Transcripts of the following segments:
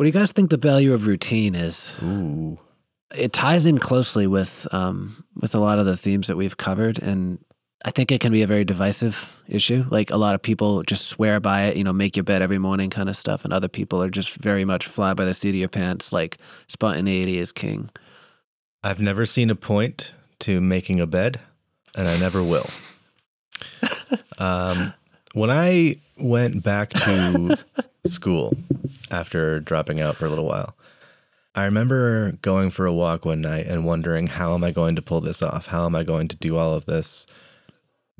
What do you guys think the value of routine is? Ooh. It ties in closely with um, with a lot of the themes that we've covered, and I think it can be a very divisive issue. Like a lot of people just swear by it, you know, make your bed every morning kind of stuff, and other people are just very much fly by the seat of your pants, like spontaneity is king. I've never seen a point to making a bed, and I never will. um, when I went back to school after dropping out for a little while, I remember going for a walk one night and wondering, how am I going to pull this off? How am I going to do all of this?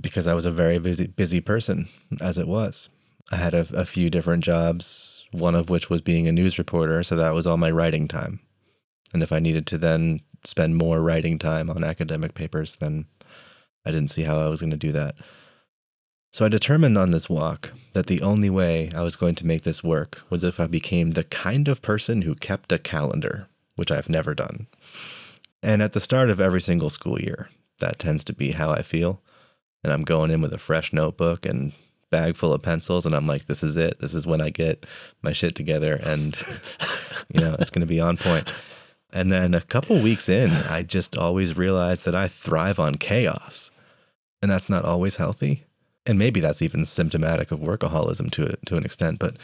Because I was a very busy, busy person as it was. I had a, a few different jobs, one of which was being a news reporter. So that was all my writing time. And if I needed to then spend more writing time on academic papers, then I didn't see how I was going to do that. So I determined on this walk that the only way I was going to make this work was if I became the kind of person who kept a calendar, which I've never done. And at the start of every single school year, that tends to be how I feel. And I'm going in with a fresh notebook and bag full of pencils and I'm like this is it. This is when I get my shit together and you know, it's going to be on point. And then a couple weeks in, I just always realize that I thrive on chaos. And that's not always healthy and maybe that's even symptomatic of workaholism to to an extent. But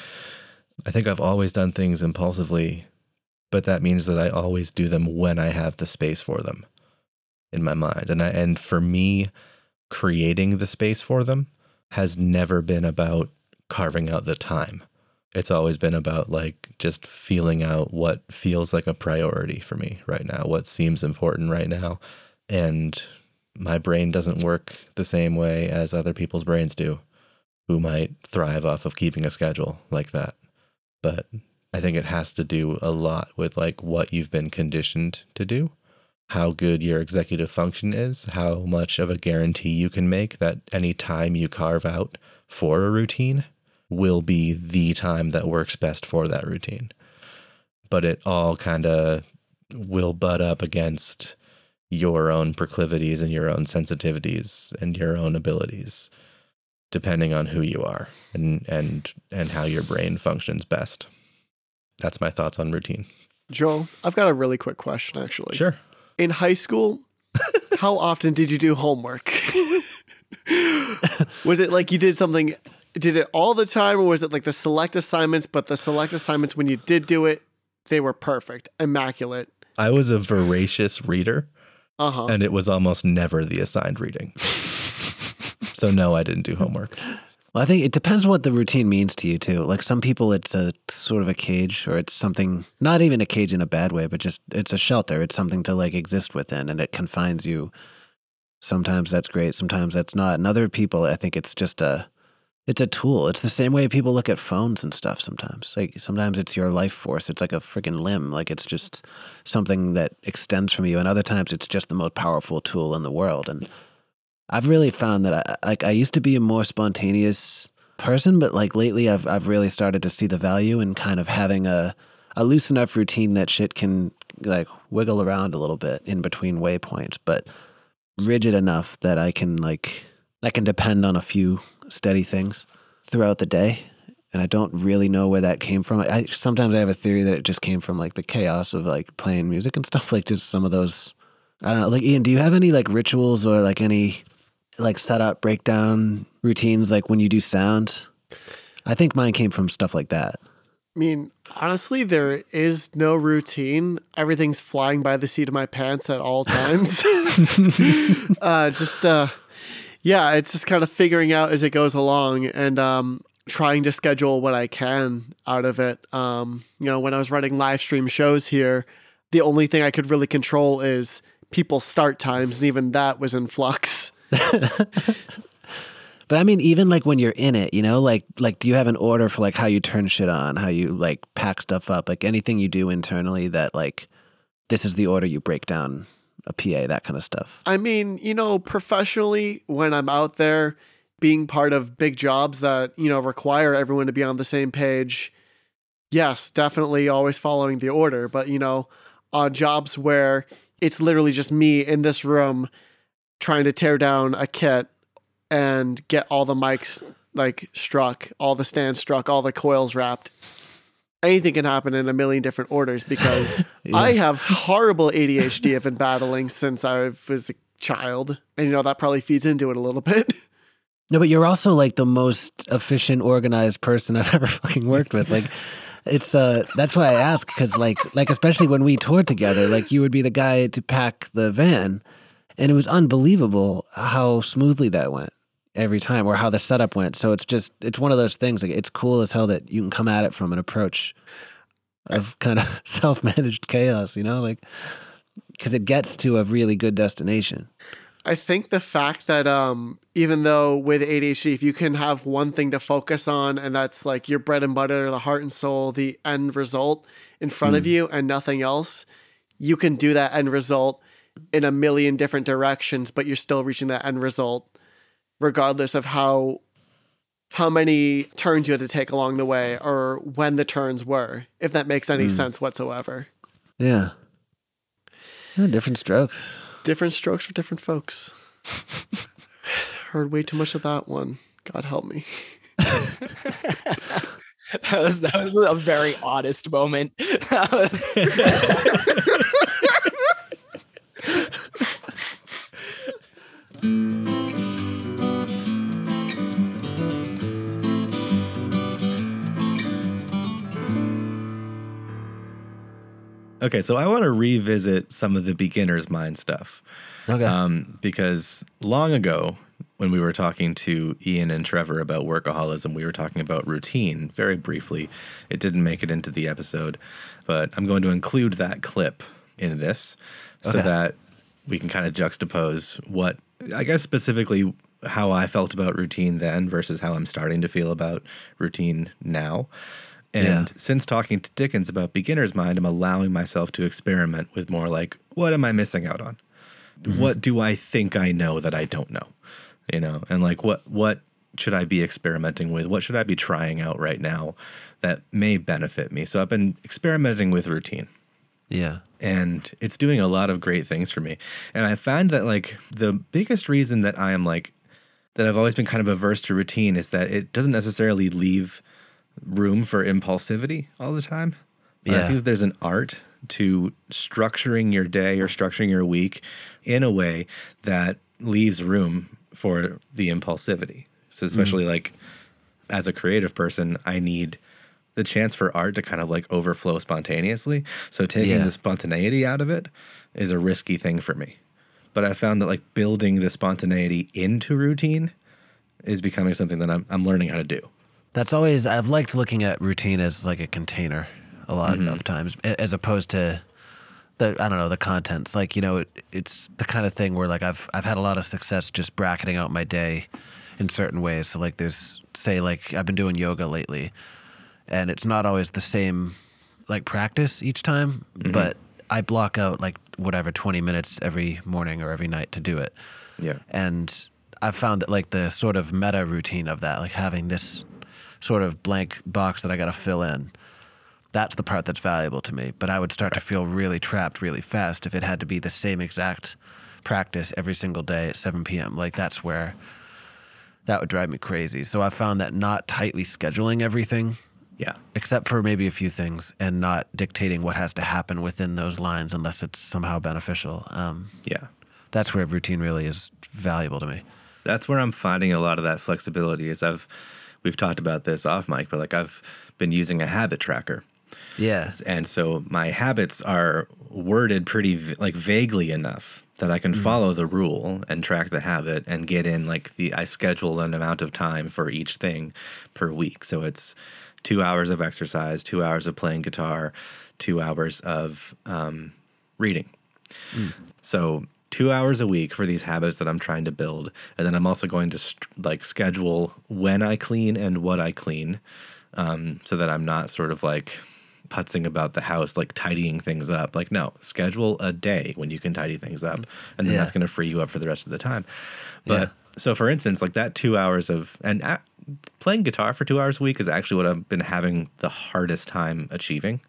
I think I've always done things impulsively, but that means that I always do them when I have the space for them in my mind. And I, and for me, creating the space for them has never been about carving out the time. It's always been about like just feeling out what feels like a priority for me right now, what seems important right now, and my brain doesn't work the same way as other people's brains do who might thrive off of keeping a schedule like that. But I think it has to do a lot with like what you've been conditioned to do, how good your executive function is, how much of a guarantee you can make that any time you carve out for a routine will be the time that works best for that routine. But it all kind of will butt up against your own proclivities and your own sensitivities and your own abilities depending on who you are and and and how your brain functions best. That's my thoughts on routine. Joel i've got a really quick question actually. Sure. In high school how often did you do homework? Was it like you did something did it all the time or was it like the select assignments but the select assignments when you did do it they were perfect immaculate? I was a voracious reader uh-huh. And it was almost never the assigned reading. so no, I didn't do homework. Well, I think it depends what the routine means to you too. Like some people, it's a sort of a cage, or it's something not even a cage in a bad way, but just it's a shelter. It's something to like exist within, and it confines you. Sometimes that's great, sometimes that's not. And other people, I think it's just a it's a tool. It's the same way people look at phones and stuff sometimes. Like sometimes it's your life force. It's like a freaking limb. Like it's just something that extends from you. And other times it's just the most powerful tool in the world. And I've really found that I like I used to be a more spontaneous person, but like lately I've I've really started to see the value in kind of having a a loose enough routine that shit can like wiggle around a little bit in between waypoints, but rigid enough that I can like I can depend on a few steady things throughout the day. And I don't really know where that came from. I sometimes I have a theory that it just came from like the chaos of like playing music and stuff, like just some of those I don't know. Like Ian, do you have any like rituals or like any like setup breakdown routines like when you do sound? I think mine came from stuff like that. I mean, honestly, there is no routine. Everything's flying by the seat of my pants at all times. uh, just uh, yeah, it's just kind of figuring out as it goes along and um, trying to schedule what I can out of it. Um, you know, when I was running live stream shows here, the only thing I could really control is people's start times, and even that was in flux. But I mean, even like when you're in it, you know, like like do you have an order for like how you turn shit on, how you like pack stuff up, like anything you do internally that like this is the order you break down a PA, that kind of stuff? I mean, you know, professionally, when I'm out there being part of big jobs that, you know, require everyone to be on the same page, yes, definitely always following the order. But, you know, on jobs where it's literally just me in this room trying to tear down a kit and get all the mics like struck, all the stands struck, all the coils wrapped. Anything can happen in a million different orders because I have horrible ADHD I've been battling since I was a child. And you know, that probably feeds into it a little bit. No, but you're also like the most efficient, organized person I've ever fucking worked with. Like, it's uh, that's why I ask because like, like especially when we toured together, like you would be the guy to pack the van, and it was unbelievable how smoothly that went every time, or how the setup went. So it's just, it's one of those things. Like, it's cool as hell that you can come at it from an approach of kind of self-managed chaos. You know, like because it gets to a really good destination. I think the fact that um, even though with ADHD, if you can have one thing to focus on and that's like your bread and butter, the heart and soul, the end result in front Hmm. of you and nothing else, you can do that end result in a million different directions, but you're still reaching that end result regardless of how how many turns you had to take along the way or when the turns were, if that makes any Hmm. sense whatsoever. Yeah. Yeah, different strokes. Different strokes for different folks. Heard way too much of that one. God help me. That was, that was a very honest moment. That was- Okay, so I want to revisit some of the beginner's mind stuff. Okay. Um, because long ago, when we were talking to Ian and Trevor about workaholism, we were talking about routine very briefly. It didn't make it into the episode, but I'm going to include that clip in this so Okay. that we can kind of juxtapose what, I guess, specifically how I felt about routine then versus how I'm starting to feel about routine now. And Yeah. since talking to Dickens about beginner's mind, I'm allowing myself to experiment with more like, what am I missing out on? Mm-hmm. What do I think I know that I don't know? You know, and like what what should I be experimenting with? What should I be trying out right now that may benefit me? So I've been experimenting with routine yeah. and it's doing a lot of great things for me. And I find that like the biggest reason that I am like that I've always been kind of averse to routine is that it doesn't necessarily leave room for impulsivity all the time. But I think that there's an art to structuring your day or structuring your week in a way that leaves room for the impulsivity. So mm-hmm. especially like as a creative person, I need the chance for art to kind of like overflow spontaneously. So taking Yeah. the spontaneity out of it is a risky thing for me. But I found that like building the spontaneity into routine is becoming something that I'm I'm learning how to do. That's always I've liked looking at routine as like a container a lot mm-hmm. of times, as opposed to the I don't know the contents. Like you know, it, it's the kind of thing where like I've I've had a lot of success just bracketing out my day in certain ways. So like there's say like I've been doing yoga lately, and it's not always the same like practice each time, mm-hmm. but I block out like whatever 20 minutes every morning or every night to do it. Yeah. And I've found that like the sort of meta routine of that, like having this sort of blank box that I got to fill in, that's the part that's valuable to me. But I would start to feel really trapped really fast if it had to be the same exact practice every single day at 7 p.m. Like that's where that would drive me crazy. So I found that not tightly scheduling everything Yeah. except for maybe a few things and not dictating what has to happen within those lines unless it's somehow beneficial. Um, Yeah. that's where routine really is valuable to me. That's where I'm finding a lot of that flexibility is I've we've talked about this off mic, but like I've been using a habit tracker. Yeah. and so my habits are worded pretty like vaguely enough that I can follow the rule and track the habit and get in like the I schedule an amount of time for each thing per week. So it's two hours of exercise, two hours of playing guitar, two hours of um, reading. So two hours a week for these habits that I'm trying to build, and then I'm also going to st- like schedule when I clean and what I clean, um, so that I'm not sort of like putzing about the house, like tidying things up. Like no, schedule a day when you can tidy things up, and then Yeah. that's going to free you up for the rest of the time. But Yeah. so, for instance, like that two hours of and a playing guitar for two hours a week is actually what I've been having the hardest time achieving.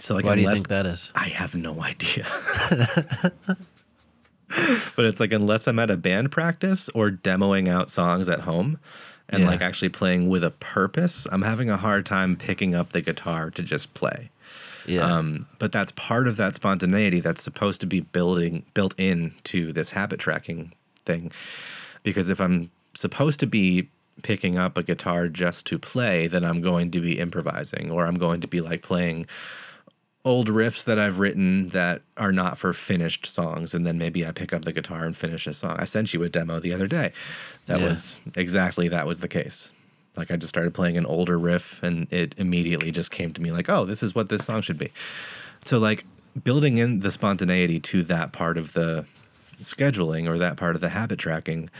So like Why do you think that is? I have no idea. but it's like unless I'm at a band practice or demoing out songs at home, and Yeah. like actually playing with a purpose, I'm having a hard time picking up the guitar to just play. Yeah. Um, but that's part of that spontaneity that's supposed to be building built into this habit tracking thing. Because if I'm supposed to be picking up a guitar just to play, then I'm going to be improvising or I'm going to be like playing old riffs that I've written that are not for finished songs, and then maybe I pick up the guitar and finish a song. I sent you a demo the other day. That Yeah. was exactly that was the case. Like I just started playing an older riff, and it immediately just came to me like, oh, this is what this song should be. So like building in the spontaneity to that part of the scheduling or that part of the habit tracking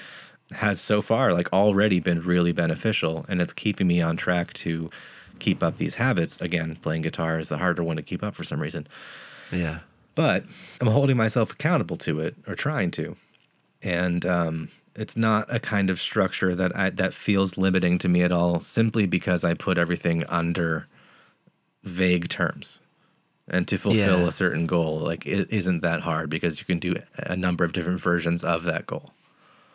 has so far like already been really beneficial and it's keeping me on track to keep up these habits again playing guitar is the harder one to keep up for some reason yeah. but i'm holding myself accountable to it or trying to and um, it's not a kind of structure that I, that feels limiting to me at all simply because i put everything under vague terms and to fulfill Yeah. a certain goal like it isn't that hard because you can do a number of different versions of that goal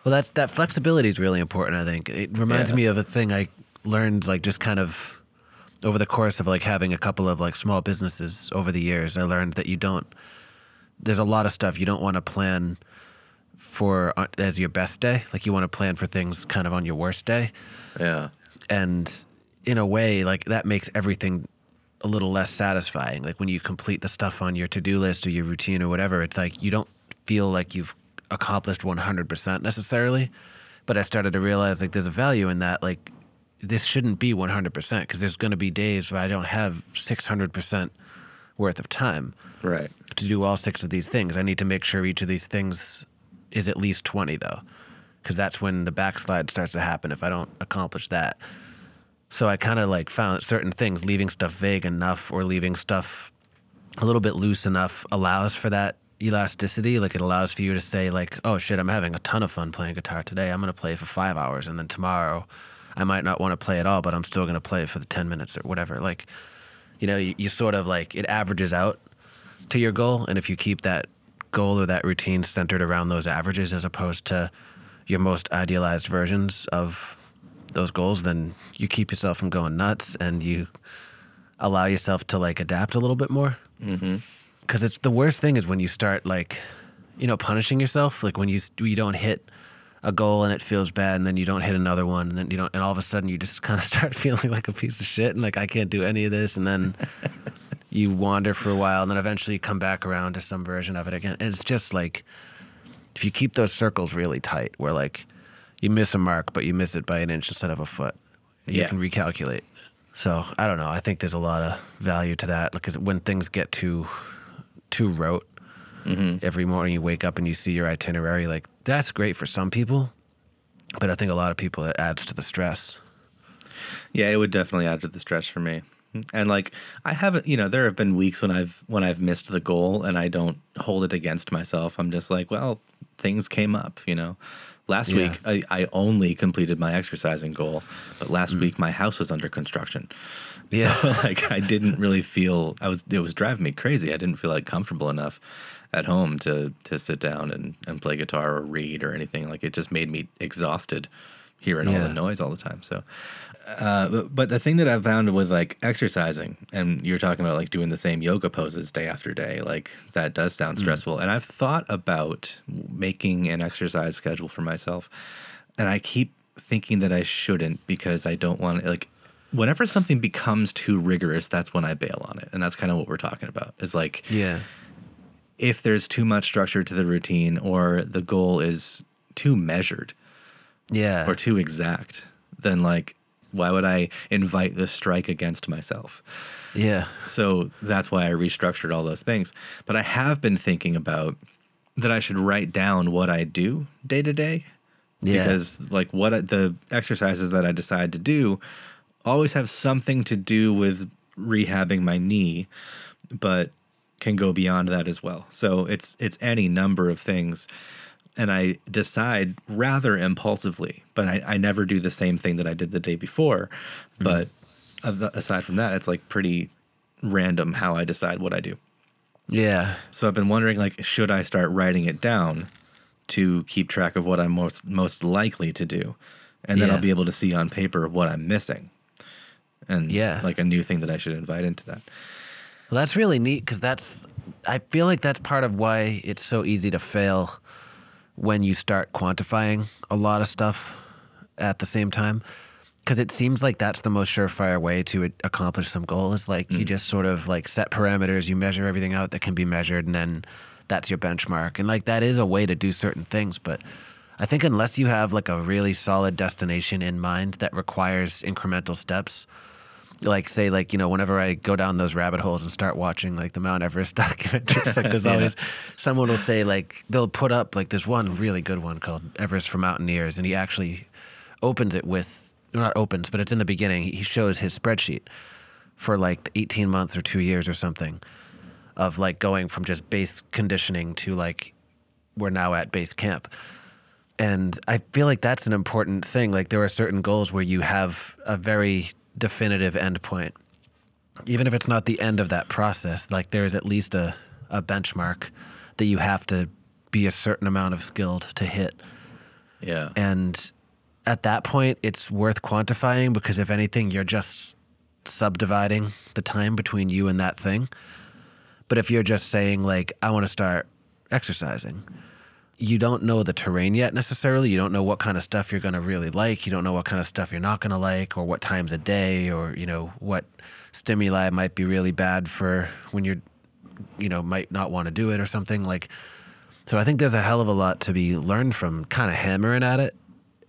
Well, that's that flexibility is really important. I think it reminds Yeah. me of a thing I learned, like just kind of over the course of like having a couple of like small businesses over the years. I learned that you don't. There's a lot of stuff you don't want to plan for uh, as your best day. Like you want to plan for things kind of on your worst day, yeah and in a way, like that makes everything a little less satisfying. Like when you complete the stuff on your to-do list or your routine or whatever, it's like you don't feel like you've accomplished 100% necessarily. But I started to realize like there's a value in that. Like this shouldn't be 100% because there's going to be days where I don't have 600% worth of time right to do all six of these things. I need to make sure each of these things is at least 20 though, because that's when the backslide starts to happen if I don't accomplish that. So I kind of like found certain things, leaving stuff vague enough or leaving stuff a little bit loose enough allows for that elasticity. Like it allows for you to say like, oh shit, I'm having a ton of fun playing guitar today. I'm going to play for five hours. And then tomorrow I might not want to play at all, but I'm still going to play for the 10 minutes or whatever. Like, you know, you, you sort of like, it averages out to your goal. And if you keep that goal or that routine centered around those averages as opposed to your most idealized versions of those goals, then you keep yourself from going nuts and you allow yourself to like adapt a little bit more. Mm-hmm. Because it's the worst thing is when you start like, you know, punishing yourself. Like when you you don't hit a goal and it feels bad, and then you don't hit another one, and then you don't, and all of a sudden you just kind of start feeling like a piece of shit, and like I can't do any of this, and then you wander for a while, and then eventually you come back around to some version of it again. It's just like if you keep those circles really tight, where like you miss a mark, but you miss it by an inch instead of a foot, you Yeah. can recalculate. So I don't know. I think there's a lot of value to that because when things get too too rote, Mm-hmm. every morning you wake up and you see your itinerary, like that's great for some people, but I think a lot of people it adds to the stress. Yeah, it would definitely add to the stress for me. And like I haven't, you know, there have been weeks when I've when I've missed the goal and I don't hold it against myself. I'm just like, well, things came up, you know. Last Yeah. week I, I only completed my exercising goal, but last mm. week my house was under construction. Yeah. So like I didn't really feel I was it was driving me crazy. I didn't feel like comfortable enough at home to to sit down and, and play guitar or read or anything. Like it just made me exhausted hearing all the noise all the time. So uh, but, but the thing that I've found with like exercising, and you're talking about like doing the same yoga poses day after day, like that does sound stressful. And I've thought about making an exercise schedule for myself, and I keep thinking that I shouldn't because I don't want like whenever something becomes too rigorous, that's when I bail on it, and that's kind of what we're talking about. Is like Yeah. If there's too much structure to the routine or the goal is too measured Yeah. or too exact, then like why would I invite the strike against myself? yeah. So that's why I restructured all those things. But I have been thinking about that I should write down what I do day to day Yeah. because like what the exercises that I decide to do always have something to do with rehabbing my knee, but can go beyond that as well. So it's it's any number of things. And I decide rather impulsively, but I, I never do the same thing that I did the day before. Hmm. But aside from that, it's like pretty random how I decide what I do. Yeah. So I've been wondering, like, should I start writing it down to keep track of what I'm most most likely to do, and then Yeah. I'll be able to see on paper what I'm missing, and Yeah. like a new thing that I should invite into that. Well, that's really neat because that's, I feel like that's part of why it's so easy to fail when you start quantifying a lot of stuff at the same time. Because it seems like that's the most surefire way to accomplish some goal is like you mm. just sort of like set parameters, you measure everything out that can be measured, and then that's your benchmark. And like that is a way to do certain things. But I think unless you have like a really solid destination in mind that requires incremental steps, like say like you know whenever I go down those rabbit holes and start watching like the Mount Everest documentaries, like there's Yeah. always someone will say like they'll put up like there's one really good one called Everest for Mountaineers, and he actually opens it with not opens, but it's in the beginning. He shows his spreadsheet for like 18 months or two years or something of like going from just base conditioning to like we're now at base camp. And I feel like that's an important thing. Like there are certain goals where you have a very definitive endpoint. Even if it's not the end of that process, like there is at least a, a benchmark that you have to be a certain amount of skilled to hit. Yeah, And at that point, it's worth quantifying because if anything, you're just subdividing the time between you and that thing. But if you're just saying, like, I want to start exercising, you don't know the terrain yet necessarily. You don't know what kind of stuff you're going to really like. You don't know what kind of stuff you're not going to like, or what times a day, or, you know, what stimuli might be really bad for when you're, you know, might not want to do it or something. Like, so I think there's a hell of a lot to be learned from kind of hammering at it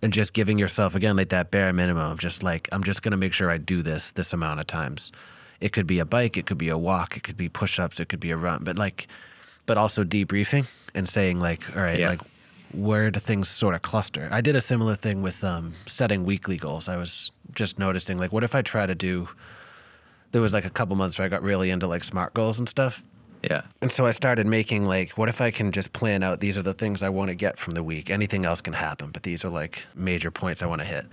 and just giving yourself again like that bare minimum of just like I'm just going to make sure I do this this amount of times. It could be a bike, it could be a walk, it could be push-ups, it could be a run, but like but also debriefing and saying like all right, Yeah. like where do things sort of cluster? I did a similar thing with um, setting weekly goals. I was just noticing like what if I try to do there was like a couple months where I got really into like smart goals and stuff. yeah, And so I started making like, what if I can just plan out these are the things I want to get from the week? Anything else can happen, but these are like major points I want to hit.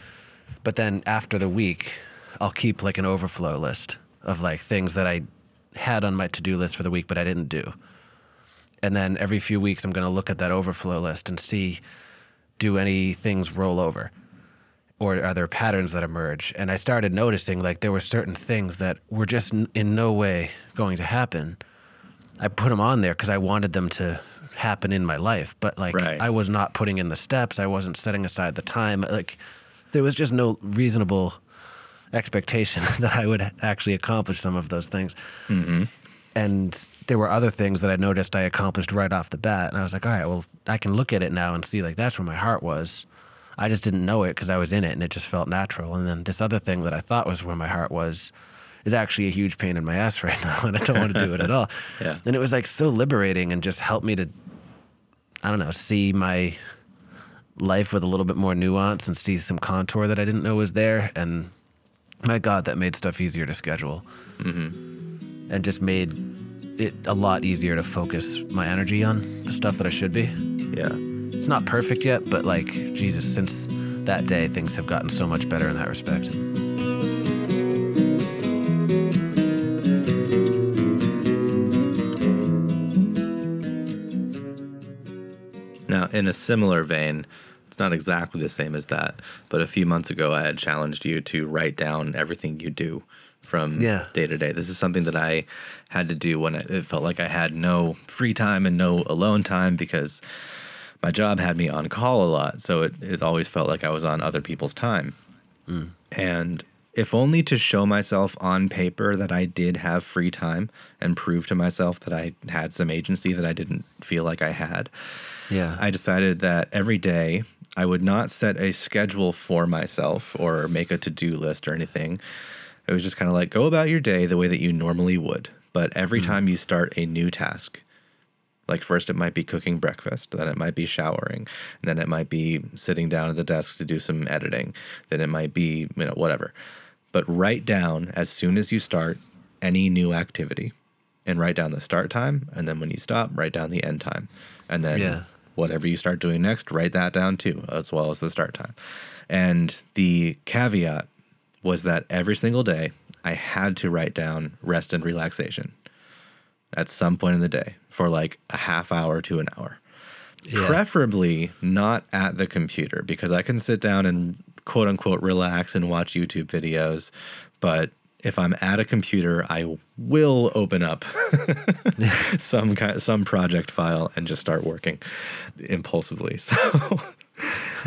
But then after the week, I'll keep like an overflow list of like things that I had on my to do list for the week, but I didn't do. And then every few weeks, I'm going to look at that overflow list and see do any things roll over? Or are there patterns that emerge? And I started noticing like there were certain things that were just n- in no way going to happen. I put them on there because I wanted them to happen in my life, but like Right. I was not putting in the steps. I wasn't setting aside the time. Like there was just no reasonable expectation that I would actually accomplish some of those things. Mm-hmm. And there were other things that I noticed I accomplished right off the bat, and I was like, all right, well, I can look at it now and see like that's where my heart was. I just didn't know it because I was in it, and it just felt natural. And then this other thing that I thought was where my heart was is actually a huge pain in my ass right now, and I don't want to do it at all. Yeah. And it was like so liberating and just helped me to, I don't know, see my life with a little bit more nuance and see some contour that I didn't know was there. And my God, that made stuff easier to schedule mm-hmm. and just made it a lot easier to focus my energy on the stuff that I should be. yeah. It's not perfect yet, but like, Jesus, since that day, things have gotten so much better in that respect. Now, in a similar vein, it's not exactly the same as that, but a few months ago, I had challenged you to write down everything you do from Yeah. day to day. This is something that I had to do when it felt like I had no free time and no alone time because my job had me on call a lot. So it, it always felt like I was on other people's time. Mm. And if only to show myself on paper that I did have free time and prove to myself that I had some agency that I didn't feel like I had. Yeah. I decided that every day I would not set a schedule for myself or make a to do list or anything. It was just kind of like go about your day the way that you normally would. But every hmm. time you start a new task, like first it might be cooking breakfast, then it might be showering, and then it might be sitting down at the desk to do some editing, then it might be, you know, whatever. But write down as soon as you start any new activity and write down the start time, and then when you stop, write down the end time. And then Yeah. whatever you start doing next, write that down too, as well as the start time. And the caveat was that every single day I had to write down rest and relaxation at some point in the day for like a half hour to an hour. Yeah. Preferably not at the computer because I can sit down and quote unquote relax and watch YouTube videos. But if I'm at a computer, I will open up some kind some project file and just start working impulsively. So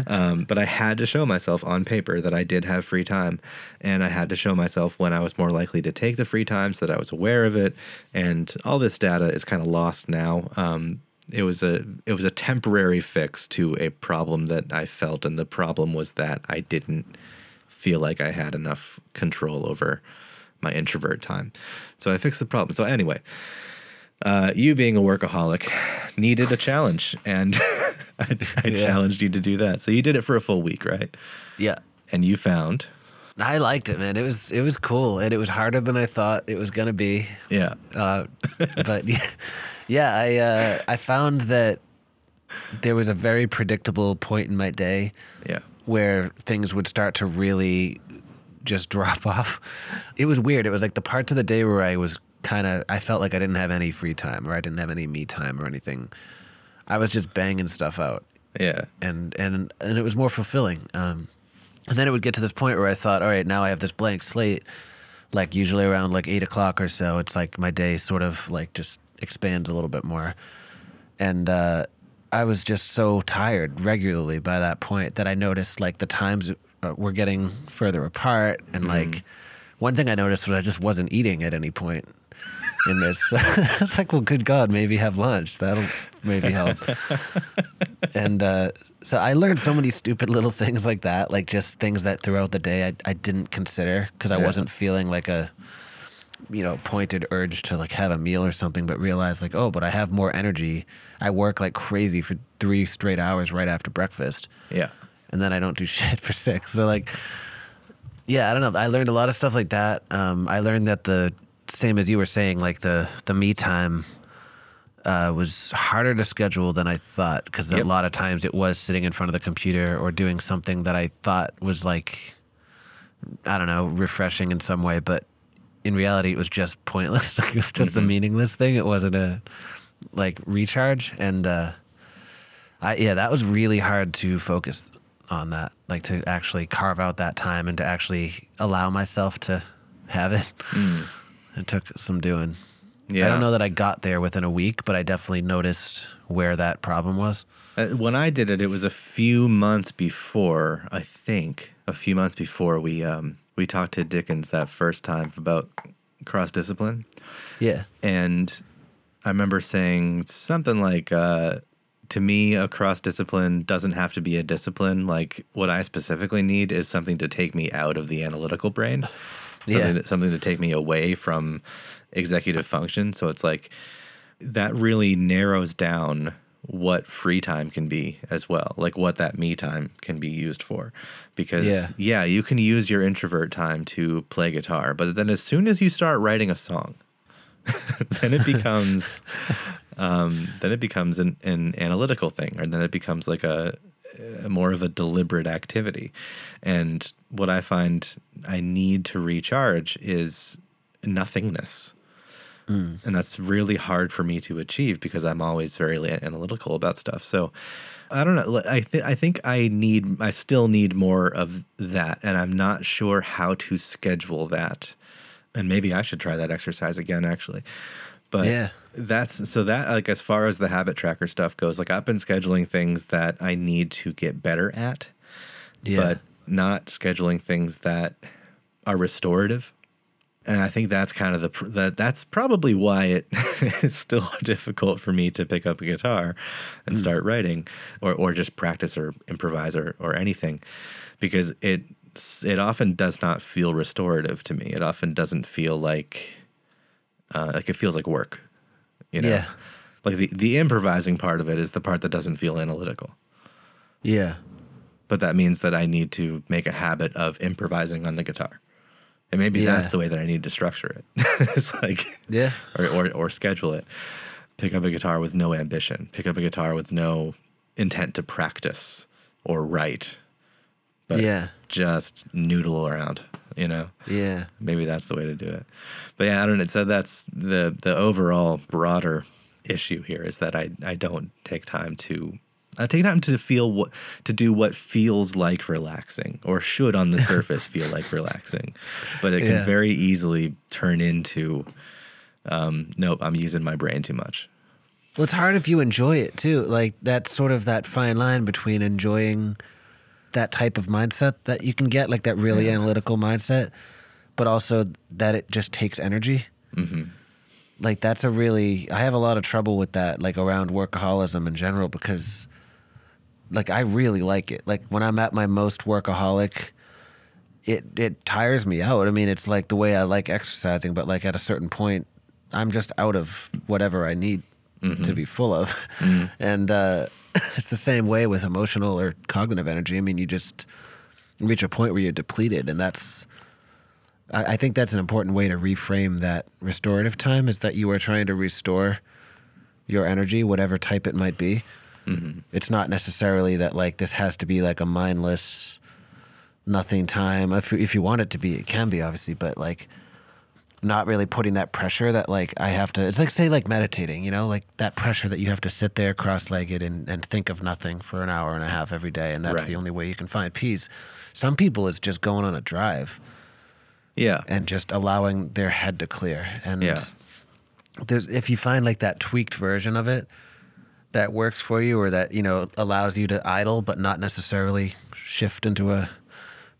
um, but I had to show myself on paper that I did have free time, and I had to show myself when I was more likely to take the free time, so that I was aware of it. And all this data is kind of lost now. Um, it was a it was a temporary fix to a problem that I felt, and the problem was that I didn't feel like I had enough control over my introvert time. So I fixed the problem. So anyway, uh, you being a workaholic needed a challenge, and I, I Yeah. challenged you to do that. So you did it for a full week, right? Yeah. And you found, I liked it, man. It was it was cool, and it was harder than I thought it was gonna be. yeah, Uh, but yeah, yeah, I uh, I found that there was a very predictable point in my day yeah, where things would start to really just drop off. It was weird. It was like the parts of the day where I was kind of I felt like I didn't have any free time or I didn't have any me time or anything. I was just banging stuff out yeah, and and and it was more fulfilling. Um, and then it would get to this point where I thought, all right, now I have this blank slate. Like usually around like eight o'clock or so, it's like my day sort of like just expands a little bit more, and uh, I was just so tired regularly by that point that I noticed like the times uh, were getting further apart, and like one thing I noticed was I just wasn't eating at any point in this. it's like, well, good God, maybe have lunch. That'll maybe help. and uh, so I learned so many stupid little things like that, like just things that throughout the day I, I didn't consider because I Yeah. wasn't feeling like a, you know, pointed urge to like have a meal or something, but realize like, oh, but I have more energy. I work like crazy for three straight hours right after breakfast yeah, and then I don't do shit for six. So like, yeah, I don't know. I learned a lot of stuff like that. Um, I learned that the same as you were saying, like the the me time uh, was harder to schedule than I thought because Yep. a lot of times it was sitting in front of the computer or doing something that I thought was like, I don't know, refreshing in some way, but in reality it was just pointless. it was just a meaningless thing. It wasn't a like recharge and. uh I yeah, that was really hard to focus on that, like to actually carve out that time and to actually allow myself to have it. It took some doing. yeah. I don't know that I got there within a week, but I definitely noticed where that problem was. Uh, When I did it, it was a few months before. I think a few months before we um we talked to Dickens that first time about cross discipline. Yeah. and I remember saying something like, uh, "To me, a cross discipline doesn't have to be a discipline. Like what I specifically need is something to take me out of the analytical brain, something, Yeah. to, something to take me away from executive function. So it's like that really narrows down." what free time can be as well like what that me time can be used for because Yeah. yeah you can use your introvert time to play guitar but then as soon as you start writing a song then it becomes um, then it becomes an, an analytical thing or then it becomes like a, a Uh, more of a deliberate activity. And what i find i need to recharge is nothingness. Mm. And that's really hard for me to achieve because i'm always very analytical about stuff. So i don't know i, th- I think i need i still need more of that. And i'm not sure how to schedule that. And maybe I should try that exercise again actually. But Yeah. That's so that like as far as the habit tracker stuff goes, like I've been scheduling things that I need to get better at, Yeah. but not scheduling things that are restorative. And I think that's kind of the that that's probably why it is still difficult for me to pick up a guitar and start writing or or just practice or improvise or or anything because it it often does not feel restorative to me. It often doesn't feel like uh, like it feels like work. You know, Yeah. like the the improvising part of it is the part that doesn't feel analytical. yeah. But that means that I need to make a habit of improvising on the guitar, and maybe Yeah. that's the way that I need to structure it. it's like Yeah. or, or or schedule it. Pick up a guitar with no ambition. Pick up a guitar with no intent to practice or write. But Yeah. just noodle around, you know? Yeah. Maybe that's the way to do it. But yeah, I don't know. So that's the the overall broader issue here is that I I don't take time to I take time to feel what to do what feels like relaxing or should on the surface feel like relaxing, but it can Yeah. very easily turn into, um, nope, I'm using my brain too much. Well, it's hard if you enjoy it too. Like that's sort of that fine line between enjoying that type of mindset that you can get, like that really analytical mindset, but also that it just takes energy. hmm Like that's a really I have a lot of trouble with that, like around workaholism in general, because like I really like it. Like when I'm at my most workaholic, it it tires me out. I mean, it's like the way I like exercising, but like at a certain point, I'm just out of whatever I need to mm-hmm. be full of, mm-hmm. and uh, it's the same way with emotional or cognitive energy. I mean, you just reach a point where you're depleted, and that's. I I think that's an important way to reframe that restorative time is that you are trying to restore your energy, whatever type it might be. Mm-hmm. It's not necessarily that like this has to be like a mindless, nothing time. If if you want it to be, it can be obviously, but like not really putting that pressure that like I have to. It's like say like meditating, you know, like that pressure that you have to sit there cross-legged and and think of nothing for an hour and a half every day, and that's Right. the only way you can find peace. Some people it's just going on a drive Yeah. and just allowing their head to clear. And Yeah. there's if you find like that tweaked version of it that works for you or that, you know, allows you to idle but not necessarily shift into a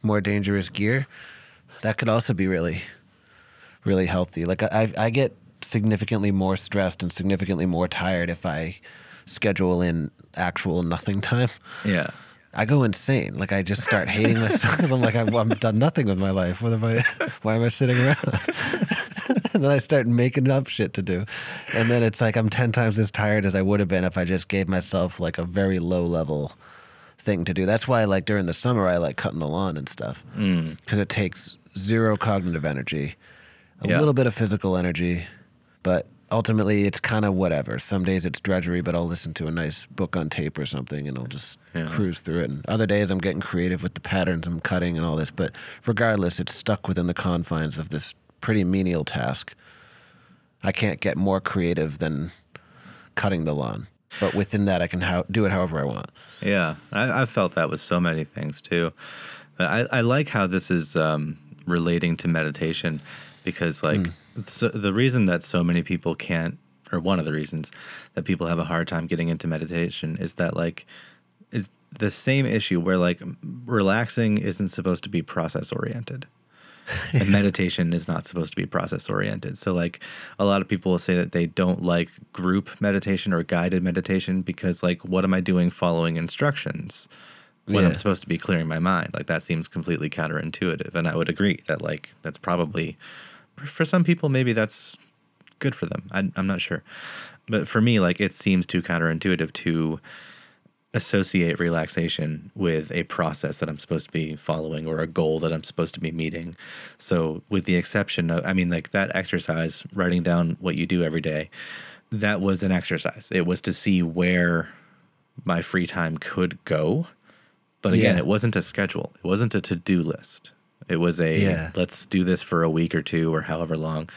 more dangerous gear, that could also be really really healthy. Like I I get significantly more stressed and significantly more tired if I schedule in actual nothing time. Yeah. I go insane. Like I just start hating myself 'cause I'm like I've, I've done nothing with my life. What am I? Why am I sitting around? and then I start making up shit to do, and then it's like I'm ten times as tired as I would have been if I just gave myself like a very low level thing to do. That's why like during the summer I like cutting the lawn and stuff Mm. because it takes zero cognitive energy, a Yeah. little bit of physical energy, but ultimately it's kind of whatever. Some days it's drudgery, but I'll listen to a nice book on tape or something and I'll just Yeah. cruise through it. And other days I'm getting creative with the patterns I'm cutting and all this, but regardless, it's stuck within the confines of this pretty menial task. I can't get more creative than cutting the lawn. But within that, I can how- do it however I want. Yeah, I, I've felt that with so many things too. But I, I like how this is um, relating to meditation because, like, hmm. so the reason that so many people can't, or one of the reasons that people have a hard time getting into meditation is that, like, is the same issue where, like, relaxing isn't supposed to be process oriented. and meditation is not supposed to be process oriented. So like a lot of people will say that they don't like group meditation or guided meditation because like what am I doing following instructions when I'm supposed to be clearing my mind? Like that seems completely counterintuitive and I would agree that like that's probably for some people maybe that's good for them. I, I'm not sure. But for me like it seems too counterintuitive to associate relaxation with a process that I'm supposed to be following or a goal that I'm supposed to be meeting. So, with the exception of, I mean, like that exercise, writing down what you do every day, that was an exercise. It was to see where my free time could go. But again, Yeah. it wasn't a schedule, it wasn't a to do list. It was a Yeah. let's do this for a week or two or however long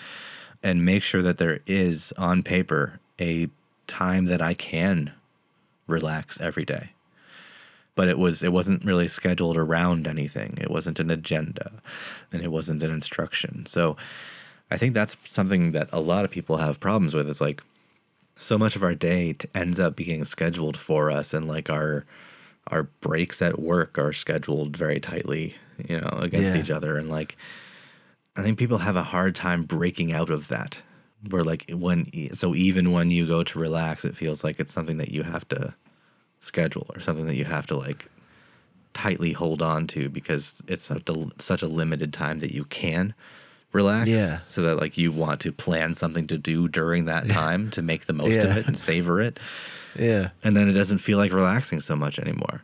and make sure that there is on paper a time that I can relax every day. But it was it wasn't really scheduled around anything. It wasn't an agenda and it wasn't an instruction. So I think that's something that a lot of people have problems with. It's like so much of our day t- ends up being scheduled for us and like our our breaks at work are scheduled very tightly, you know, against Yeah. each other and like I think people have a hard time breaking out of that. Where like when so even when you go to relax, it feels like it's something that you have to schedule or something that you have to like tightly hold on to because it's such a, such a limited time that you can relax. Yeah. So that like you want to plan something to do during that time to make the most of it and savor it Yeah. and then it doesn't feel like relaxing so much anymore.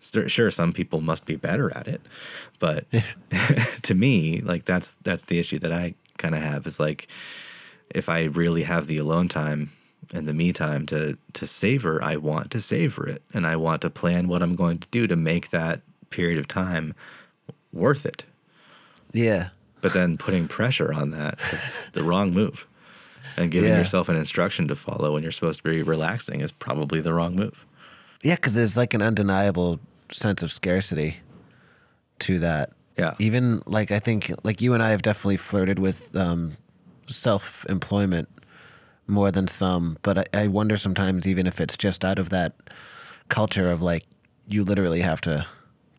Sure, sure, some people must be better at it, but to me, like that's that's the issue that I kind of have is like if I really have the alone time and the me time to to savor, I want to savor it, and I want to plan what I'm going to do to make that period of time worth it. Yeah. But then putting pressure on that is the wrong move. And giving Yeah. yourself an instruction to follow when you're supposed to be relaxing is probably the wrong move. Yeah, because there's like an undeniable sense of scarcity to that. Yeah. Even like I think like you and I have definitely flirted with um, self employment more than some, but I, I wonder sometimes even if it's just out of that culture of like you literally have to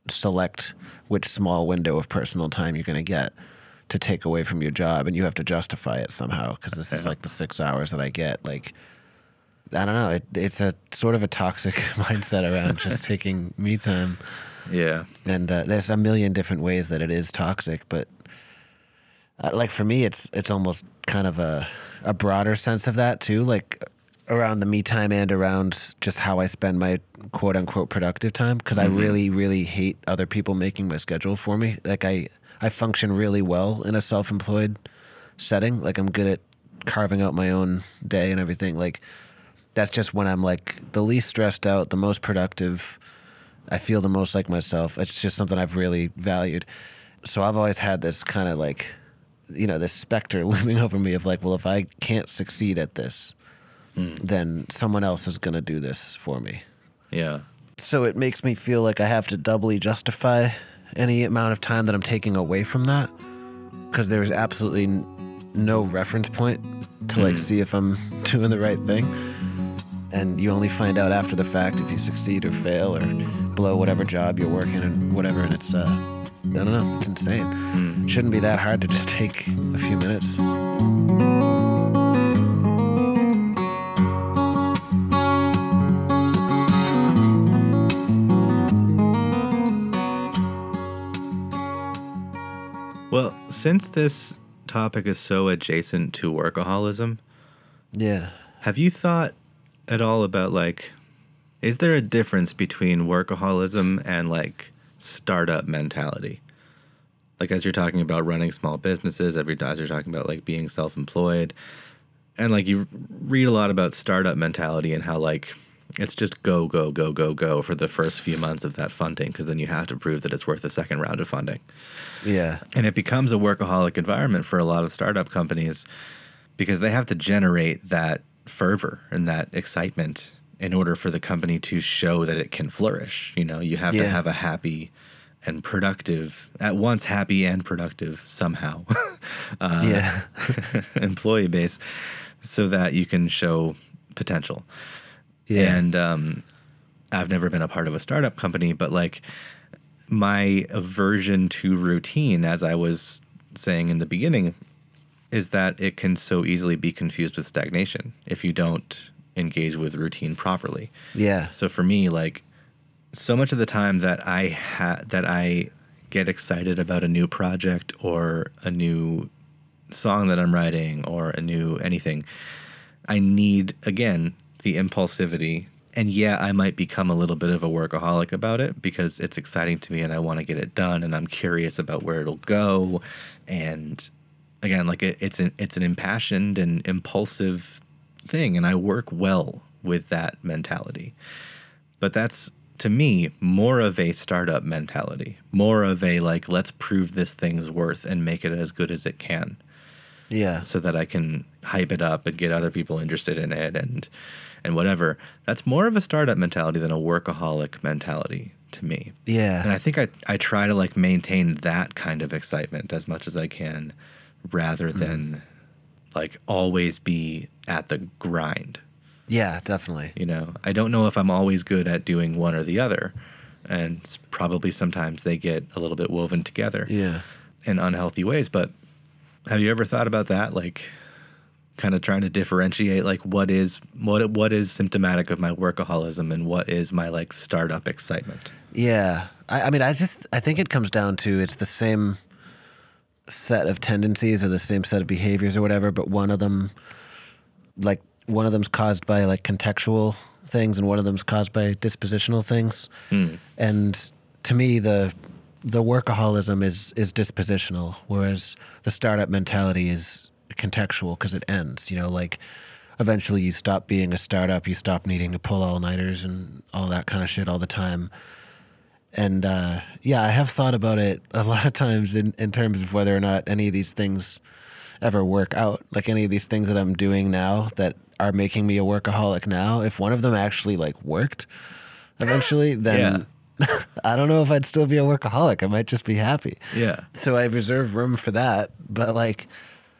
select which small window of personal time you're going to get to take away from your job and you have to justify it somehow because this is like the six hours that I get like I don't know. It, it's a sort of a toxic mindset around just taking me time. Yeah. and uh, there's a million different ways that it is toxic but uh, like for me it's it's almost kind of a a broader sense of that too. Like around the me time and around just how I spend my quote unquote productive time because I really really hate other people making my schedule for me. Like I I function really well in a self-employed setting. Like I'm good at carving out my own day and everything. Like that's just when I'm like the least stressed out the most productive I feel the most like myself. It's just something I've really valued. So I've always had this kind of like, you know, this specter looming over me of like, well, if I can't succeed at this, mm. then someone else is going to do this for me. Yeah. So it makes me feel like I have to doubly justify any amount of time that I'm taking away from that because there's absolutely no reference point to like mm. see if I'm doing the right thing. And you only find out after the fact if you succeed or fail or blow whatever job you're working and whatever. And it's, uh, I don't know, it's insane. Shouldn't be that hard to just take a few minutes. Well, since this topic is so adjacent to workaholism, Yeah. have you thought at all about like, is there a difference between workaholism and like startup mentality? Like as you're talking about running small businesses, every as you're talking about like being self-employed, and like you read a lot about startup mentality and how like it's just go go go go go for the first few months of that funding because then you have to prove that it's worth a second round of funding. Yeah. And it becomes a workaholic environment for a lot of startup companies because they have to generate that fervor and that excitement in order for the company to show that it can flourish. You know, you have to have a happy and productive, at once happy and productive somehow, uh, yeah. employee base so that you can show potential. Yeah. And um, I've never been a part of a startup company, but like my aversion to routine, as I was saying in the beginning, is that it can so easily be confused with stagnation if you don't engage with routine properly. Yeah. So for me, like so much of the time that I ha- that I get excited about a new project or a new song that I'm writing or a new anything, I need again the impulsivity. And yeah, I might become a little bit of a workaholic about it because it's exciting to me and I want to get it done and I'm curious about where it'll go. And again, like it, it's an it's an impassioned and impulsive thing, and I work well with that mentality. But that's to me more of a startup mentality, more of a like let's prove this thing's worth and make it as good as it can Yeah. so that I can hype it up and get other people interested in it and and whatever. That's more of a startup mentality than a workaholic mentality to me. Yeah. And I think I, I try to like maintain that kind of excitement as much as I can rather mm-hmm. than like always be at the grind. Yeah, definitely. You know, I don't know if I'm always good at doing one or the other. And probably sometimes they get a little bit woven together Yeah. in unhealthy ways. But have you ever thought about that? Like, kind of trying to differentiate like what is what what is symptomatic of my workaholism and what is my like startup excitement. Yeah. I, I mean, I just, I think it comes down to it's the same set of tendencies or the same set of behaviors or whatever, but one of them, like, one of them's caused by like contextual things and one of them's caused by dispositional things. Hmm. And to me, the, the workaholism is, is dispositional, whereas the startup mentality is contextual because it ends, you know, like, eventually you stop being a startup, you stop needing to pull all nighters and all that kind of shit all the time. And uh, yeah, I have thought about it a lot of times in, in terms of whether or not any of these things ever work out. Like any of these things that I'm doing now that are making me a workaholic now, if one of them actually like worked, eventually, then I don't know if I'd still be a workaholic. I might just be happy. Yeah. So I reserve room for that. But like,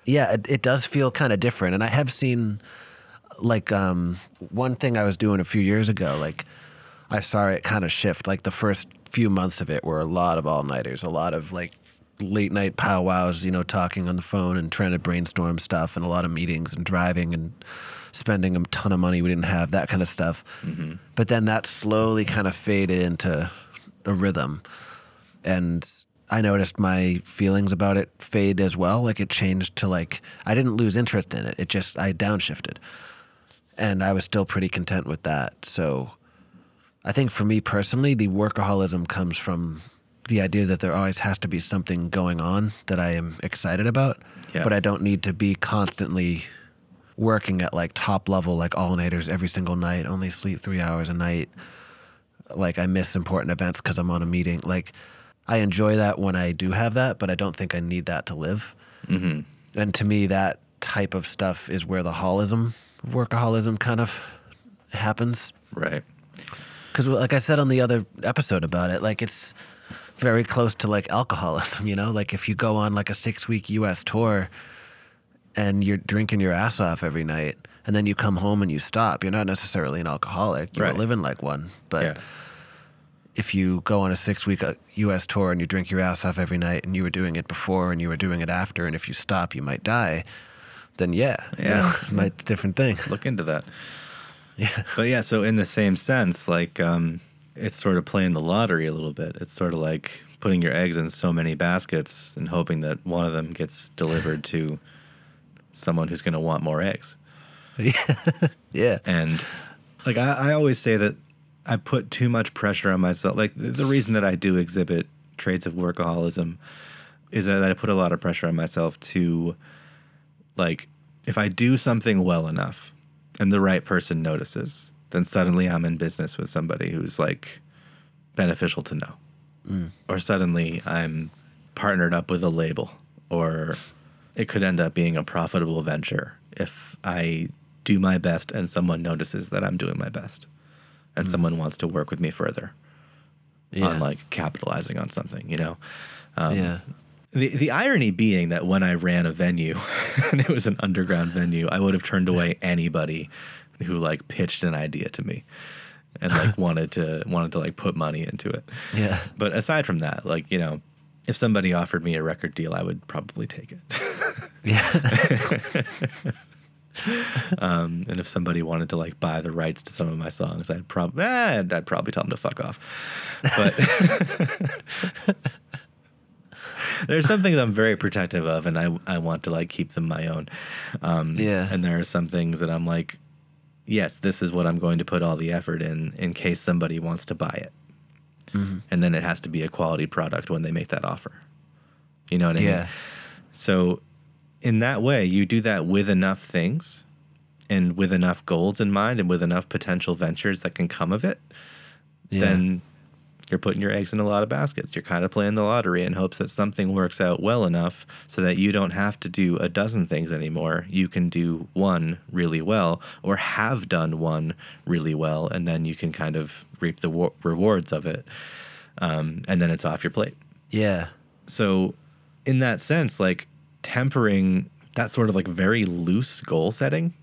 yeah, it, it does feel kind of different. And I have seen, like, um, one thing I was doing a few years ago, like, I saw it kind of shift. Like, the first few months of it were a lot of all nighters, a lot of like late night powwows, you know, talking on the phone and trying to brainstorm stuff, and a lot of meetings and driving and spending a ton of money we didn't have, that kind of stuff. Mm-hmm. But then that slowly kind of faded into a rhythm. And I noticed my feelings about it fade as well. Like it changed to like, I didn't lose interest in it. It just, I downshifted. And I was still pretty content with that. So I think for me personally, the workaholism comes from the idea that there always has to be something going on that I am excited about, Yeah. but I don't need to be constantly working at like top level, like all nighters every single night, only sleep three hours a night. Like I miss important events because I'm on a meeting. Like I enjoy that when I do have that, but I don't think I need that to live. Mm-hmm. And to me, that type of stuff is where the holism, of workaholism kind of happens Right. Because like i said on the other episode about it like it's very close to like alcoholism you know like if you go on like a six week us tour and you're drinking your ass off every night and then you come home and you stop you're not necessarily an alcoholic you're Right. living like one but yeah. if you go on a six week uh, us tour and you drink your ass off every night and you were doing it before and you were doing it after and if you stop you might die then yeah you Yeah. know, it might different thing Look into that. Yeah But yeah, so in the same sense, like um, it's sort of playing the lottery a little bit. It's sort of like putting your eggs in so many baskets and hoping that one of them gets delivered to someone who's going to want more eggs. yeah yeah. And like I, I always say that I put too much pressure on myself. Like the, the reason that I do exhibit traits of workaholism is that I put a lot of pressure on myself to like if I do something well enough and the right person notices, then suddenly I'm in business with somebody who's like beneficial to know. Or suddenly I'm partnered up with a label or it could end up being a profitable venture if I do my best and someone notices that I'm doing my best and someone wants to work with me further yeah on like capitalizing on something, you know? Um, yeah The the irony being that when I ran a venue and it was an underground venue, I would have turned away anybody who like pitched an idea to me and like wanted to wanted to like put money into it. yeah But aside from that, like, you know, if somebody offered me a record deal, I would probably take it. yeah Um, and if somebody wanted to like buy the rights to some of my songs, I'd probably eh, I'd probably tell them to fuck off. But there's some things I'm very protective of, and I I want to like keep them my own. Um, Yeah. And there are some things that I'm like, yes, this is what I'm going to put all the effort in, in case somebody wants to buy it. Mm-hmm. And then it has to be a quality product when they make that offer. You know what I mean? yeah So, in that way, you do that with enough things and with enough goals in mind and with enough potential ventures that can come of it, yeah then you're putting your eggs in a lot of baskets. You're kind of playing the lottery in hopes that something works out well enough so that you don't have to do a dozen things anymore. You can do one really well or have done one really well, and then you can kind of reap the wa- rewards of it. Um, and then it's off your plate. yeah So, in that sense, like tempering that sort of like very loose goal setting,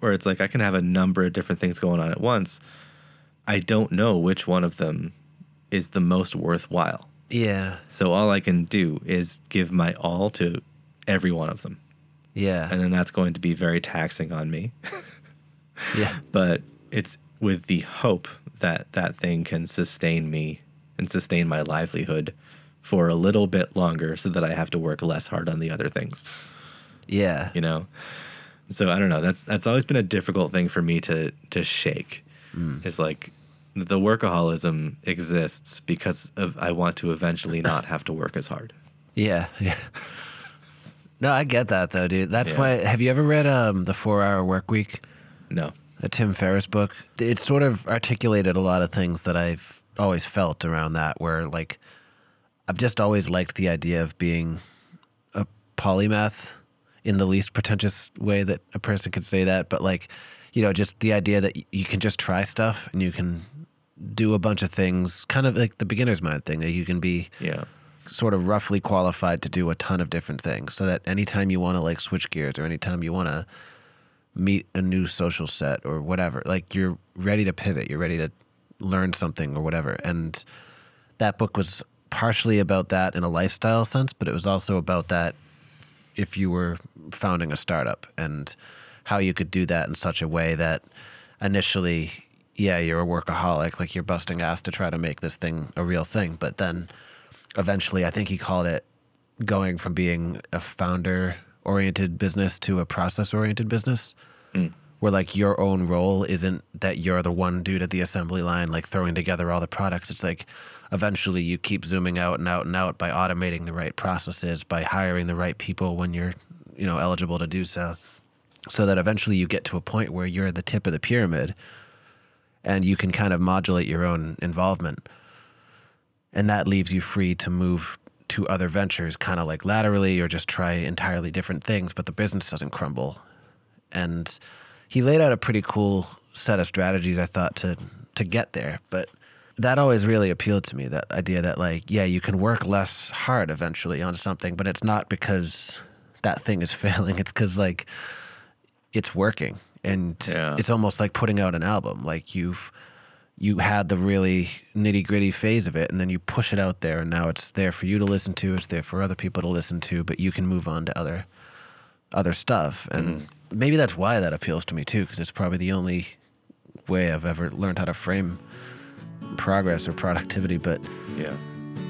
where it's like I can have a number of different things going on at once. I don't know which one of them is the most worthwhile. yeah So, all I can do is give my all to every one of them. yeah And then that's going to be very taxing on me. yeah but it's with the hope that that thing can sustain me and sustain my livelihood for a little bit longer so that I have to work less hard on the other things, yeah you know? So I don't know. That's that's always been a difficult thing for me to to shake. Mm. Is like the workaholism exists because of I want to eventually not have to work as hard. Yeah, yeah. No, I get that though, dude. That's Yeah. why. Have you ever read um the Four Hour Work Week, No. a Tim Ferriss book? It sort of articulated a lot of things that I've always felt around that. Where like, I've just always liked the idea of being a polymath in the least pretentious way that a person could say that, but like, you know, just the idea that you can just try stuff and you can do a bunch of things, kind of like the beginner's mind thing that you can be Yeah. sort of roughly qualified to do a ton of different things so that anytime you want to like switch gears or anytime you want to meet a new social set or whatever like you're ready to pivot you're ready to learn something or whatever and that book was partially about that in a lifestyle sense but it was also about that if you were founding a startup and how you could do that in such a way that initially yeah you're a workaholic like you're busting ass to try to make this thing a real thing. But then eventually i think he called it going from being a founder oriented business to a process oriented business hmm. where like your own role isn't that you're the one dude at the assembly line like throwing together all the products. It's like eventually you keep zooming out and out and out by automating the right processes by hiring the right people when you're you know eligible to do so. So that eventually you get to a point where you're at the tip of the pyramid and you can kind of modulate your own involvement. And that leaves you free to move to other ventures kind of like laterally or just try entirely different things but the business doesn't crumble. And he laid out a pretty cool set of strategies i thought to to get there but that always really appealed to me that idea that like yeah you can work less hard eventually on something but it's not because that thing is failing. It's because like it's working and Yeah. it's almost like putting out an album. Like you've you had the really nitty gritty phase of it and then you push it out there and now it's there for you to listen to it's there for other people to listen to but you can move on to other other stuff. And mm-hmm. maybe that's why that appeals to me too because it's probably the only way i've ever learned how to frame progress or productivity but Yeah.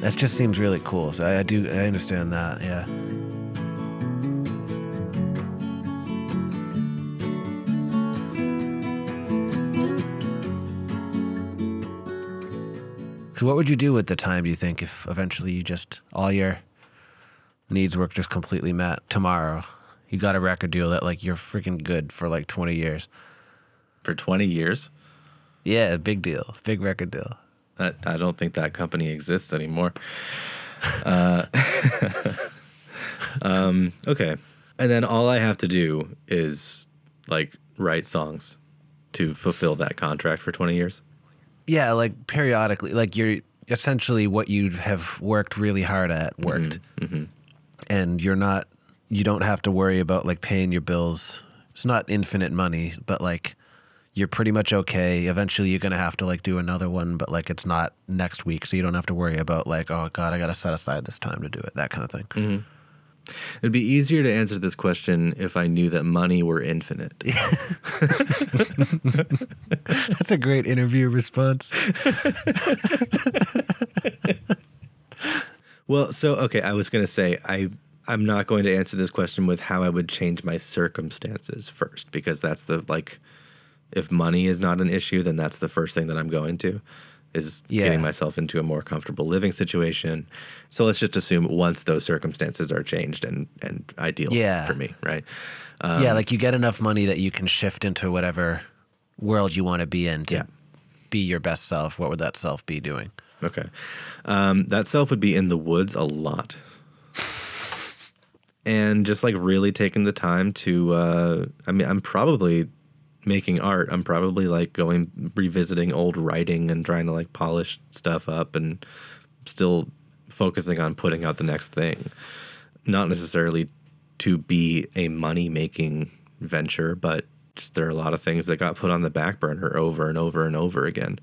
that just seems really cool. So i, I do i understand that yeah So what would you do with the time, do you think, if eventually you just all your needs were just completely met tomorrow? You got a record deal that like you're freaking good for like 20 years. For 20 years, Yeah, big deal. Big record deal. I, I don't think that company exists anymore. Uh, um, okay. And then all I have to do is like write songs to fulfill that contract for 20 years. Yeah, like periodically, like you're essentially what you have worked really hard at mm-hmm, worked. Mm-hmm. And you're not you don't have to worry about like paying your bills. It's not infinite money, but like you're pretty much okay. Eventually you're going to have to like do another one, but like it's not next week, so you don't have to worry about like oh god, I got to set aside this time to do it, that kind of thing. Mm-hmm. It'd be easier to answer this question if I knew that money were infinite. That's a great interview response. Well, so okay, I was going to say I I'm not going to answer this question with how I would change my circumstances first because that's the like if money is not an issue, then that's the first thing that I'm going to is Yeah. getting myself into a more comfortable living situation. So let's just assume once those circumstances are changed and and ideal Yeah. for me, right? yeah, like you get enough money that you can shift into whatever world you want to be in to Yeah. be your best self. What would that self be doing? Okay. Um, that self would be in the woods a lot. And just like really taking the time to, uh, I mean, I'm probably making art. I'm probably like going, revisiting old writing and trying to like polish stuff up and still focusing on putting out the next thing. Not necessarily to be a money making venture, but just there are a lot of things that got put on the back burner over and over and over again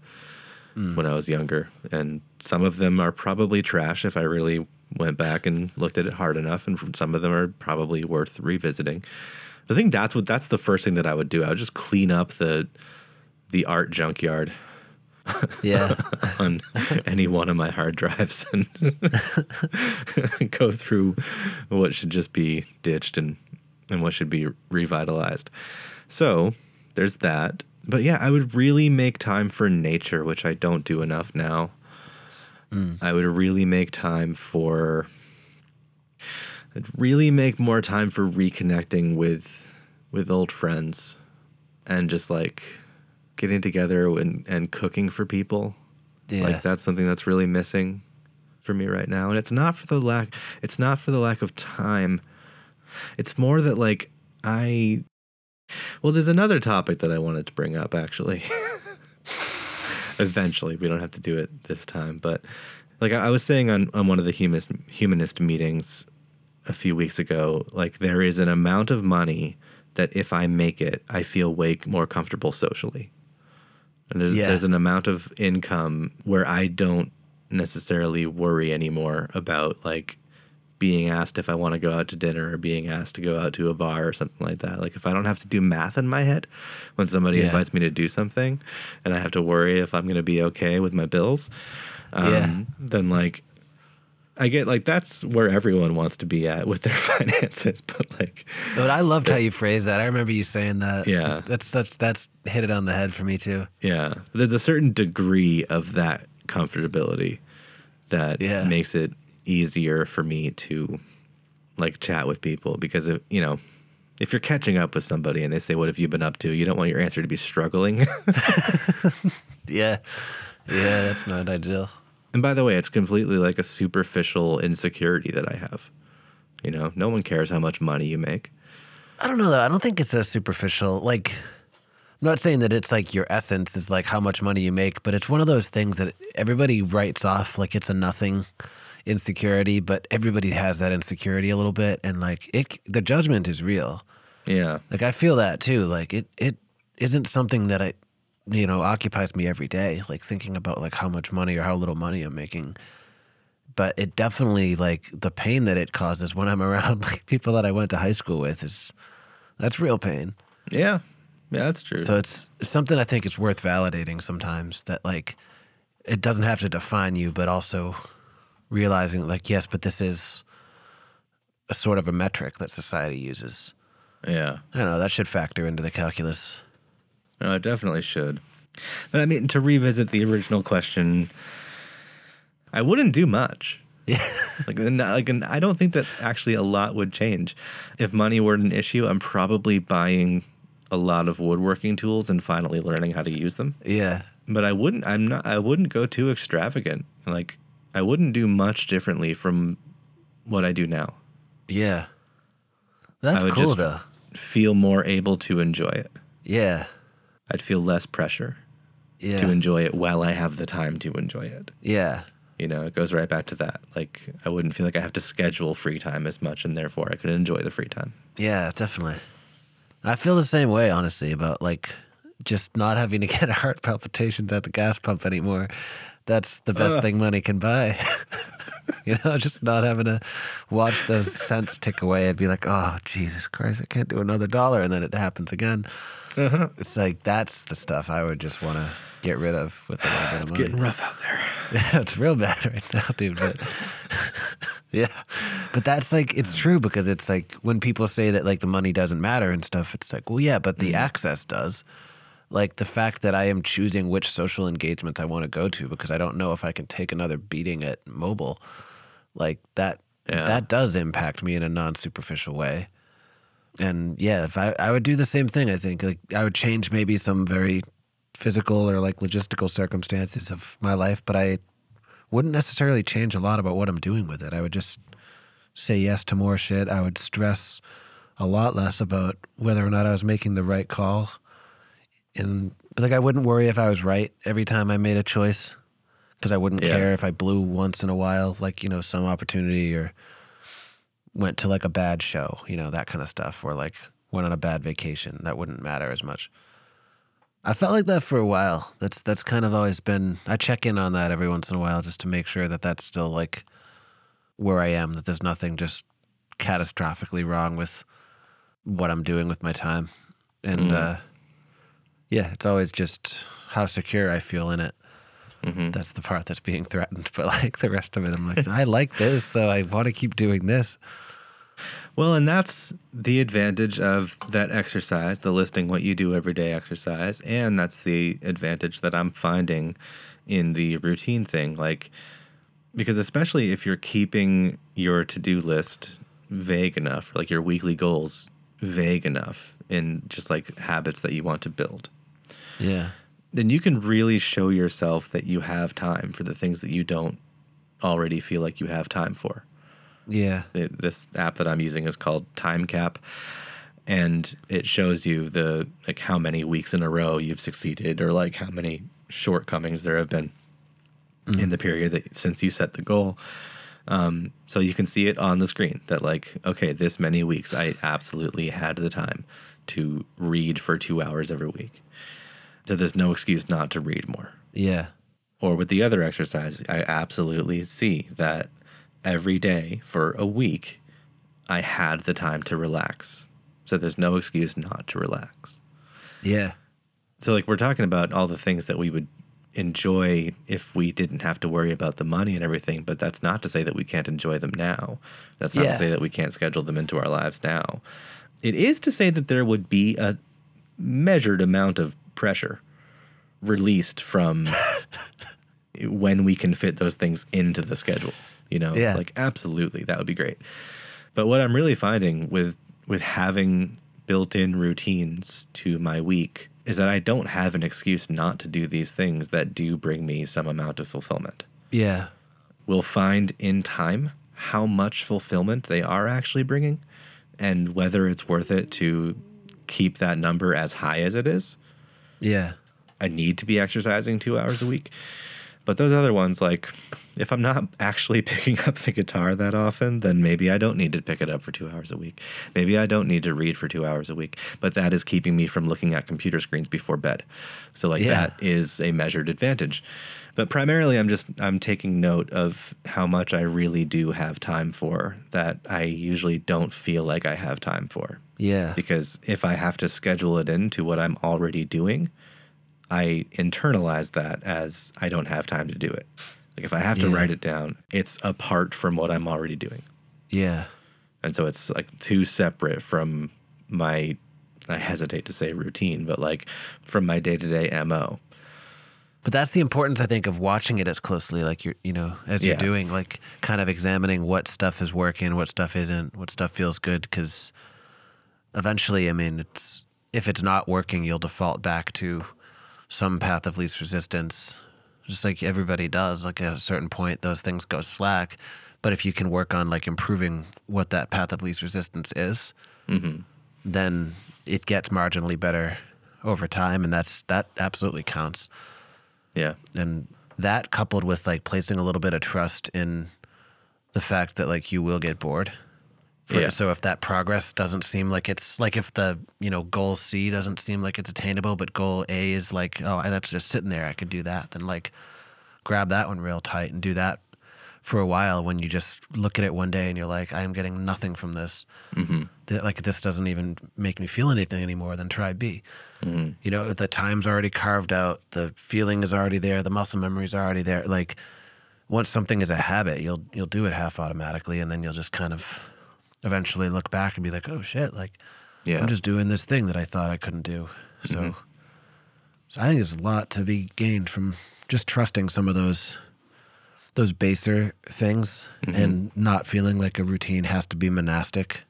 mm. when I was younger, and some of them are probably trash if I really went back and looked at it hard enough, and some of them are probably worth revisiting. I think that's what that's the first thing that I would do. I would just clean up the the art junkyard Yeah. on any one of my hard drives and go through what should just be ditched and and what should be revitalized. So there's that. But yeah, I would really make time for nature, which I don't do enough now. Hmm. I would really make time for really make more time for reconnecting with with old friends and just like getting together and, and cooking for people. yeah. Like that's something that's really missing for me right now. And it's not for the lack it's not for the lack of time. It's more that like I well there's another topic that I wanted to bring up actually. Eventually, we don't have to do it this time. But like I I was saying on, on one of the humanist humanist meetings a few weeks ago, like there is an amount of money that if I make it, I feel way more comfortable socially. And there's, Yeah. there's an amount of income where I don't necessarily worry anymore about like being asked if I want to go out to dinner or being asked to go out to a bar or something like that. Like if I don't have to do math in my head when somebody Yeah. invites me to do something and I have to worry if I'm going to be okay with my bills, um, Yeah. then like I get like that's where everyone wants to be at with their finances. But like, But I loved how you phrased that. I remember you saying that. Yeah. That's such that's hit it on the head for me too. yeah, there's a certain degree of that comfortability that Yeah. makes it easier for me to like chat with people because if, you know if you're catching up with somebody and they say what have you been up to you don't want your answer to be struggling Yeah. Yeah, that's not ideal. And by the way it's completely like a superficial insecurity that i have you know no one cares how much money you make I don't know though. I don't think it's as superficial. Like, I'm not saying that it's like your essence is like how much money you make, but it's one of those things that everybody writes off like it's a nothing insecurity, but everybody has that insecurity a little bit, and like it, the judgment is real. yeah Like I feel that too. Like it, it isn't something that I, you know, occupies me every day. Like thinking about like how much money or how little money I'm making. But it definitely like the pain that it causes when I'm around like people that I went to high school with is that's real pain. yeah yeah that's true So it's something I think is worth validating sometimes that like it doesn't have to define you, but also realizing like yes, but this is a sort of a metric that society uses. yeah I don't know that should factor into the calculus. No, it definitely should. But I mean, to revisit the original question, I wouldn't do much. Yeah. Like, like, I don't think that actually a lot would change. If money weren't an issue, I'm probably buying a lot of woodworking tools and finally learning how to use them. Yeah. But I wouldn't. I'm not. I wouldn't go too extravagant. Like, I wouldn't do much differently from what I do now. Yeah. That's I would cool just though. feel more able to enjoy it. Yeah. I'd feel less pressure Yeah. to enjoy it while I have the time to enjoy it. yeah. You know, it goes right back to that. Like, I wouldn't feel like I have to schedule free time as much, and therefore I could enjoy the free time. Yeah, definitely. I feel the same way, honestly, about like just not having to get heart palpitations at the gas pump anymore. That's the best Ugh. thing money can buy. you know, just not having to watch those cents tick away and be like, oh, Jesus Christ, I can't do another dollar. And then it happens again. Uh-huh. It's like, that's the stuff I would just want to get rid of with a little bit of It's money. getting rough out there. Yeah, it's real bad right now, dude. But yeah, but that's like it's true because it's like when people say that like the money doesn't matter and stuff. It's like, well, yeah, but the access does. Like the fact that I am choosing which social engagements I want to go to because I don't know if I can take another beating at Mobil. Like that, Yeah. that does impact me in a non superficial way. And yeah, if I I would do the same thing, I think like I would change maybe some very physical or like logistical circumstances of my life, but I wouldn't necessarily change a lot about what I'm doing with it. I would just say yes to more shit. I would stress a lot less about whether or not I was making the right call. And but like I wouldn't worry if I was right every time I made a choice because I wouldn't Yeah. care if I blew once in a while, like, you know, some opportunity or went to like a bad show, you know, that kind of stuff, or like went on a bad vacation. That wouldn't matter as much. I felt like that for a while. That's that's kind of always been. I check in on that every once in a while just to make sure that that's still like where I am. That there's nothing just catastrophically wrong with what I'm doing with my time, and uh, yeah, it's always just how secure I feel in it. Mm-hmm. That's the part that's being threatened. But like the rest of it, I'm like, I like this, though. I want to keep doing this. Well, and that's the advantage of that exercise, the listing what you do every day exercise. And that's the advantage that I'm finding in the routine thing. Like, because especially if you're keeping your to do list vague enough, like your weekly goals vague enough in just like habits that you want to build, Yeah, then you can really show yourself that you have time for the things that you don't already feel like you have time for yeah, it- this app that I'm using is called Time Cap, and it shows you the like how many weeks in a row you've succeeded or like how many shortcomings there have been in the period that since you set the goal. Um, so you can see it on the screen that like okay, this many weeks I absolutely had the time to read for two hours every week. So there's no excuse not to read more. Yeah. Or with the other exercise, I absolutely see that every day for a week, I had the time to relax. So there's no excuse not to relax. Yeah. So, like, we're talking about all the things that we would enjoy if we didn't have to worry about the money and everything, but that's not to say that we can't enjoy them now. That's not Yeah. to say that we can't schedule them into our lives now. It is to say that there would be a measured amount of pressure released from when we can fit those things into the schedule. You know, Yeah. like absolutely, that would be great. But what I'm really finding with with having built-in routines to my week is that I don't have an excuse not to do these things that do bring me some amount of fulfillment. Yeah. We'll find in time how much fulfillment they are actually bringing and whether it's worth it to keep that number as high as it is. Yeah. I need to be exercising two hours a week. But those other ones, like if I'm not actually picking up the guitar that often, then maybe I don't need to pick it up for two hours a week. Maybe I don't need to read for two hours a week. But that is keeping me from looking at computer screens before bed. So like Yeah. that is a measured advantage. But primarily I'm just I'm taking note of how much I really do have time for that I usually don't feel like I have time for Yeah. because if I have to schedule it into what I'm already doing, I internalize that as I don't have time to do it. Like if I have to Yeah. write it down, it's apart from what I'm already doing. Yeah. And so it's like too separate from my I hesitate to say routine, but like from my day-to-day MO. But that's the importance, I think, of watching it as closely, like you're, you know, as you're doing, like kind of examining what stuff is working, what stuff isn't, what stuff feels good. Because eventually, I mean, it's if it's not working, you'll default back to some path of least resistance, just like everybody does. Like at a certain point, those things go slack. But if you can work on like improving what that path of least resistance is, mm-hmm. then it gets marginally better over time, and that's that absolutely counts Yeah. and that coupled with like placing a little bit of trust in the fact that like you will get bored For- Yeah. so if that progress doesn't seem like it's like if the you know goal c doesn't seem like it's attainable but goal a is like oh that's just sitting there i could do that then like grab that one real tight and do that for a while when you just look at it one day and you're like i am getting nothing from this. Mm-hmm. Th- like this doesn't even make me feel anything anymore then try b. Mm-hmm. You know the time's already carved out the feeling is already there the muscle memory is already there like once something is a habit you'll you'll do it half automatically and then you'll just kind of eventually look back and be like oh shit like Yeah. i'm just doing this thing that i thought i couldn't do so mm-hmm. so i think there's a lot to be gained from just trusting some of those those baser things mm-hmm. and not feeling like a routine has to be monastic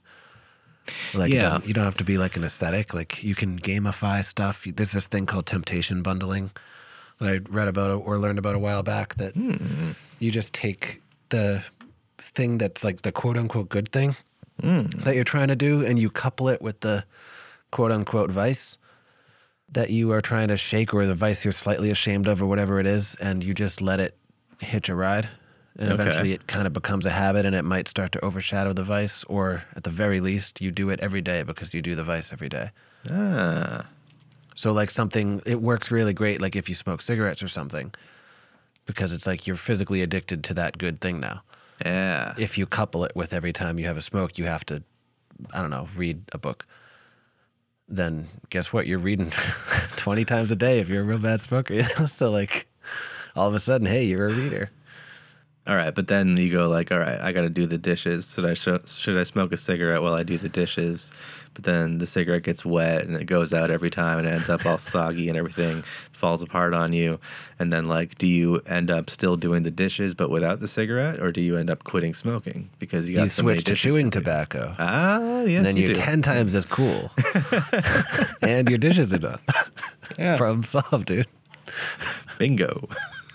like Yeah. you don't have to be like an ascetic. Like you can gamify stuff. There's this thing called temptation bundling that I read about or learned about a while back. That hmm. you just take the thing that's like the quote unquote good thing that you're trying to do, and you couple it with the quote unquote vice that you are trying to shake, or the vice you're slightly ashamed of, or whatever it is, and you just let it hitch a ride. And Okay. eventually it kind of becomes a habit and it might start to overshadow the vice, or at the very least, you do it every day because you do the vice every day. Ah. So, like something, it works really great, like if you smoke cigarettes or something, because it's like you're physically addicted to that good thing now. Yeah. If you couple it with every time you have a smoke, you have to, I don't know, read a book. Then guess what? You're reading 20 times a day if you're a real bad smoker. You know? So, like, all of a sudden, hey, you're a reader. All right, but then you go like, all right, I got to do the dishes. Should I sh- should I smoke a cigarette while I do the dishes? But then the cigarette gets wet and it goes out every time and it ends up all soggy and everything falls apart on you. And then like, do you end up still doing the dishes but without the cigarette, or do you end up quitting smoking because you got You so switch to chewing tobacco. Ah, yes, and then you you're do. 10 times as cool. and your dishes are done. Yeah. Problem solved, dude. Bingo.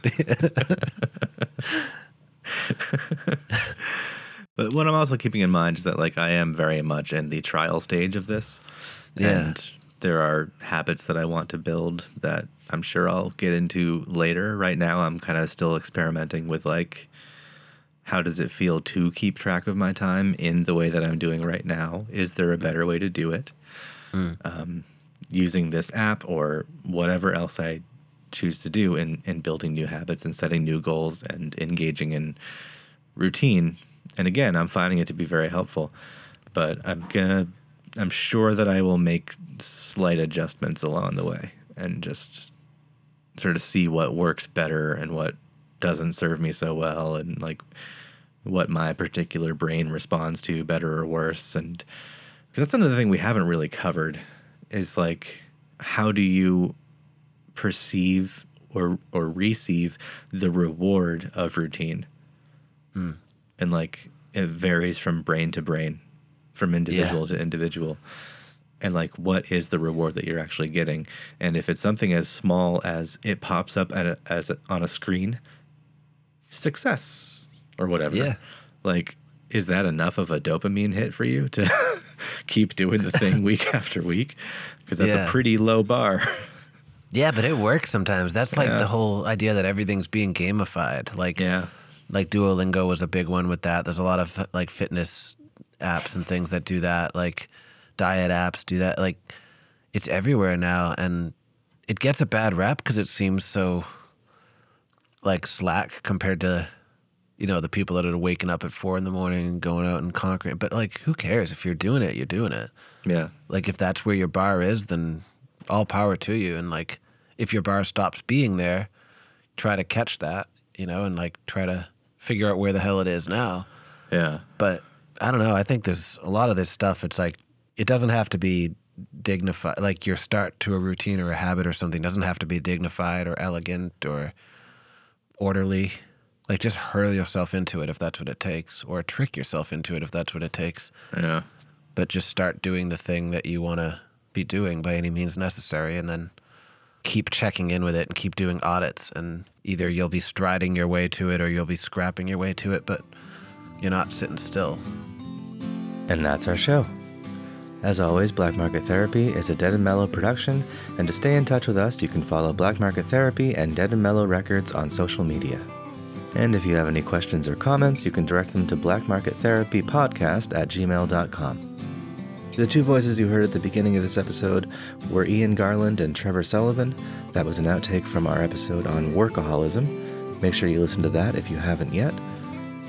but what I'm also keeping in mind is that like I am very much in the trial stage of this. Yeah. And there are habits that I want to build that I'm sure I'll get into later. Right now, I'm kind of still experimenting with like, how does it feel to keep track of my time in the way that I'm doing right now? Is there a better way to do it? Um, using this app or whatever else I choose to do in, in building new habits and setting new goals and engaging in routine. And again, I'm finding it to be very helpful, but I'm gonna, I'm sure that I will make slight adjustments along the way and just sort of see what works better and what doesn't serve me so well and like what my particular brain responds to better or worse. And that's another thing we haven't really covered is like, how do you perceive or, or receive the reward of routine? Hmm. And like it varies from brain to brain from individual to individual and like what is the reward that you're actually getting and if it's something as small as it pops up at a, as a, on a screen success or whatever Yeah. like is that enough of a dopamine hit for you to keep doing the thing week after week because that's Yeah. a pretty low bar Yeah, but it works sometimes. That's like Yeah. the whole idea that everything's being gamified. Like yeah like Duolingo was a big one with that. There's a lot of like fitness apps and things that do that, like diet apps do that. Like it's everywhere now and it gets a bad rap because it seems so like slack compared to you know the people that are waking up at four in the morning and going out and conquering. But like, who cares if you're doing it? You're doing it. yeah Like if that's where your bar is, then all power to you. And like if your bar stops being there, try to catch that, you know, and like try to figure out where the hell it is now. yeah But I don't know. I think there's a lot of this stuff. It's like it doesn't have to be dignified. Like your start to a routine or a habit or something doesn't have to be dignified or elegant or orderly. Like just hurl yourself into it if that's what it takes, or trick yourself into it if that's what it takes yeah but just start doing the thing that you want to be doing by any means necessary and then keep checking in with it and keep doing audits and either you'll be striding your way to it or you'll be scrapping your way to it but you're not sitting still And that's our show. As always, Black Market Therapy is a Dead and Mellow production, and to stay in touch with us, you can follow Black Market Therapy and Dead and Mellow Records on social media. And if you have any questions or comments, you can direct them to blackmarkettherapypodcast Market Therapy Podcast at gmail.com. The two voices you heard at the beginning of this episode were Ian Garland and Trevor Sullivan. That was an outtake from our episode on workaholism. Make sure you listen to that if you haven't yet.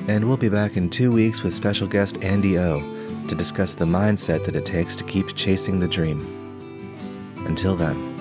And we'll be back in two weeks with special guest Andy O to discuss the mindset that it takes to keep chasing the dream. Until then.